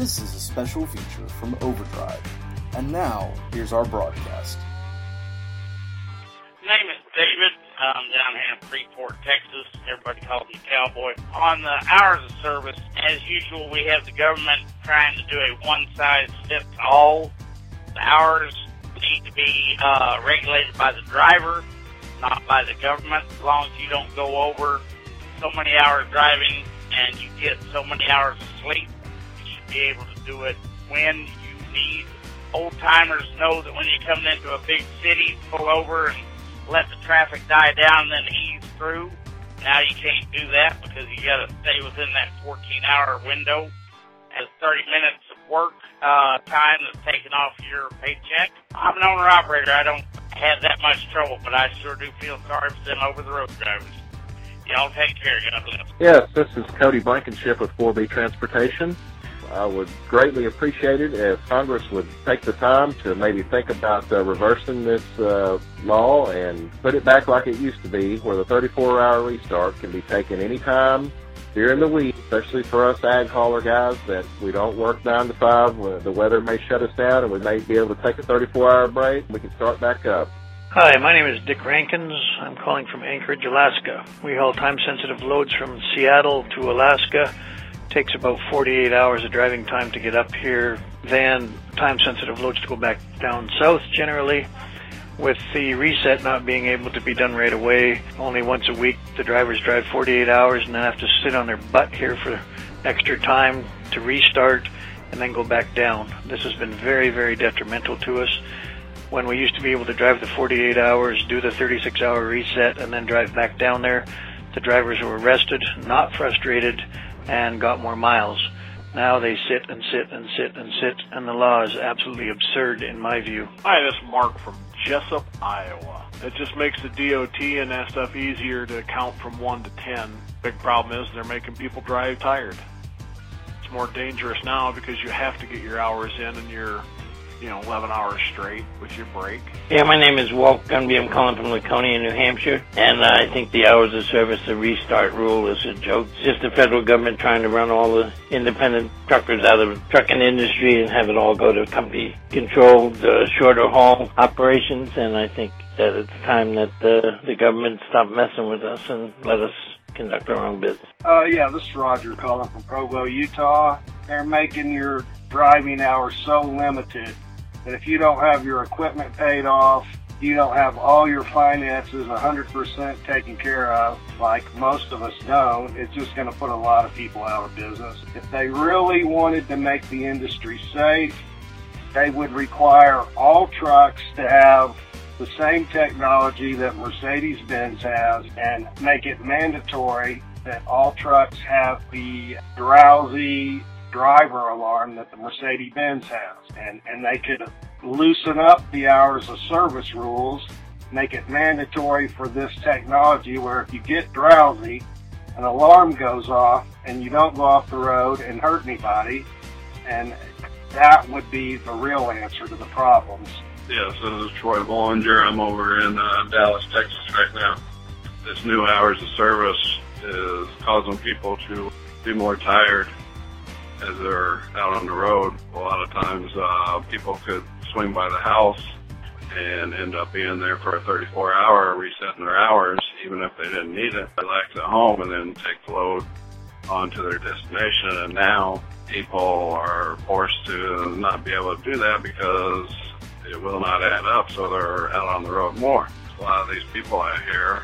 This is a special feature from Overdrive. And now, here's our broadcast. My name is David. I'm down here in Freeport, Texas. Everybody calls me Cowboy. On the hours of service, as usual, we have the government trying to do a one-size-fits-all. The hours need to be uh, regulated by the driver, not by the government. As long as you don't go over so many hours driving and you get so many hours of sleep, be able to do it when you need. Old timers know that when you're coming into a big city, pull over and let the traffic die down and then ease through. Now you can't do that because you got to stay within that 14 hour window. As 30 minutes of work uh, time that's taken off your paycheck. I'm an owner operator. I don't have that much trouble, but I sure do feel sorry for them over the road drivers. Y'all take care. God bless. Yes, this is Cody Blankenship with 4B Transportation. I would greatly appreciate it if Congress would take the time to maybe think about uh, reversing this uh, law and put it back like it used to be, where the 34-hour restart can be taken anytime during the week, especially for us ag hauler guys that we don't work 9 to 5. The weather may shut us down and we may be able to take a 34-hour break. We can start back up. Hi, my name is Dick Rankins. I'm calling from Anchorage, Alaska. We haul time-sensitive loads from Seattle to Alaska takes about 48 hours of driving time to get up here, then time sensitive loads to go back down south generally. With the reset not being able to be done right away, only once a week, the drivers drive 48 hours and then have to sit on their butt here for extra time to restart and then go back down. This has been very, very detrimental to us. When we used to be able to drive the 48 hours, do the 36 hour reset, and then drive back down there, the drivers were rested, not frustrated, and got more miles. Now they sit and sit and sit and sit, and the law is absolutely absurd in my view. Hi, this is Mark from Jesup, Iowa. It just makes the DOT and that stuff easier to count from 1 to 10. Big problem is they're making people drive tired. It's more dangerous now because you have to get your hours in and you're you know, 11 hours straight with your break. Yeah, my name is Walt Gunby. I'm calling from Laconia, New Hampshire. And uh, I think the hours of service, the restart rule is a joke. It's just the federal government trying to run all the independent truckers out of the trucking industry and have it all go to company controlled uh, shorter haul operations. And I think that it's time that uh, the government stop messing with us and let us conduct our own business. Uh, yeah, this is Roger calling from Provo, Utah. They're making your driving hours so limited that if you don't have your equipment paid off, you don't have all your finances 100% taken care of, like most of us don't, it's just going to put a lot of people out of business. If they really wanted to make the industry safe, they would require all trucks to have the same technology that Mercedes-Benz has and make it mandatory that all trucks have the drowsy driver alarm that the Mercedes-Benz has. And, and they could loosen up the hours of service rules, make it mandatory for this technology where if you get drowsy, an alarm goes off and you don't go off the road and hurt anybody. And that would be the real answer to the problems. Yes, this is Troy Bollinger. I'm over in uh, Dallas, Texas right now. This new hours of service is causing people to be more tired as they're out on the road. A lot of times uh, people could swing by the house and end up being there for a 34 hour resetting their hours, even if they didn't need it. Relax at home and then take the load onto their destination. And now people are forced to not be able to do that because it will not add up. So they're out on the road more. A lot of these people out here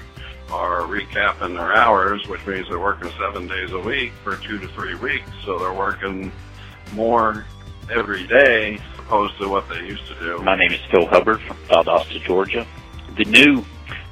are recapping their hours, which means they're working seven days a week for two to three weeks. So they're working more every day opposed to what they used to do. My name is Phil Hubbard from Valdosta, Georgia. The new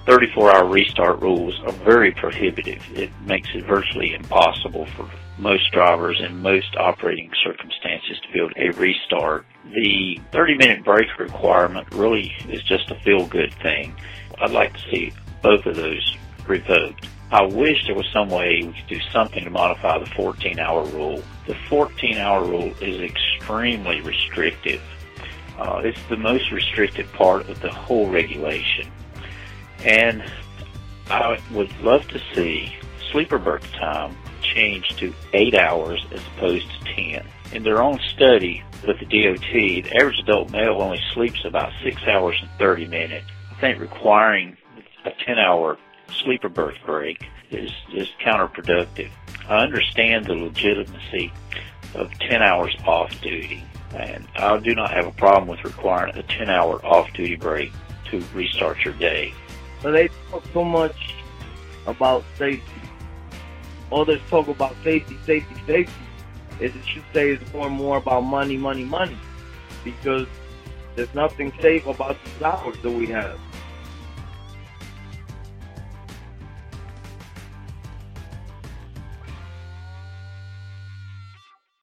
34-hour restart rules are very prohibitive. It makes it virtually impossible for most drivers in most operating circumstances to able to restart. The 30-minute break requirement really is just a feel-good thing. I'd like to see both of those revoked. I wish there was some way we could do something to modify the 14 hour rule. The 14 hour rule is extremely restrictive. Uh, it's the most restricted part of the whole regulation. And I would love to see sleeper berth time changed to eight hours as opposed to 10. In their own study with the DOT, the average adult male only sleeps about six hours and 30 minutes. I think requiring a 10 hour sleeper berth break is, is counterproductive. I understand the legitimacy of 10 hours off duty, and I do not have a problem with requiring a 10 hour off duty break to restart your day. But they talk so much about safety. All this talk about safety, safety, safety, is it should say is more and more about money, money, money. Because there's nothing safe about these hours that we have.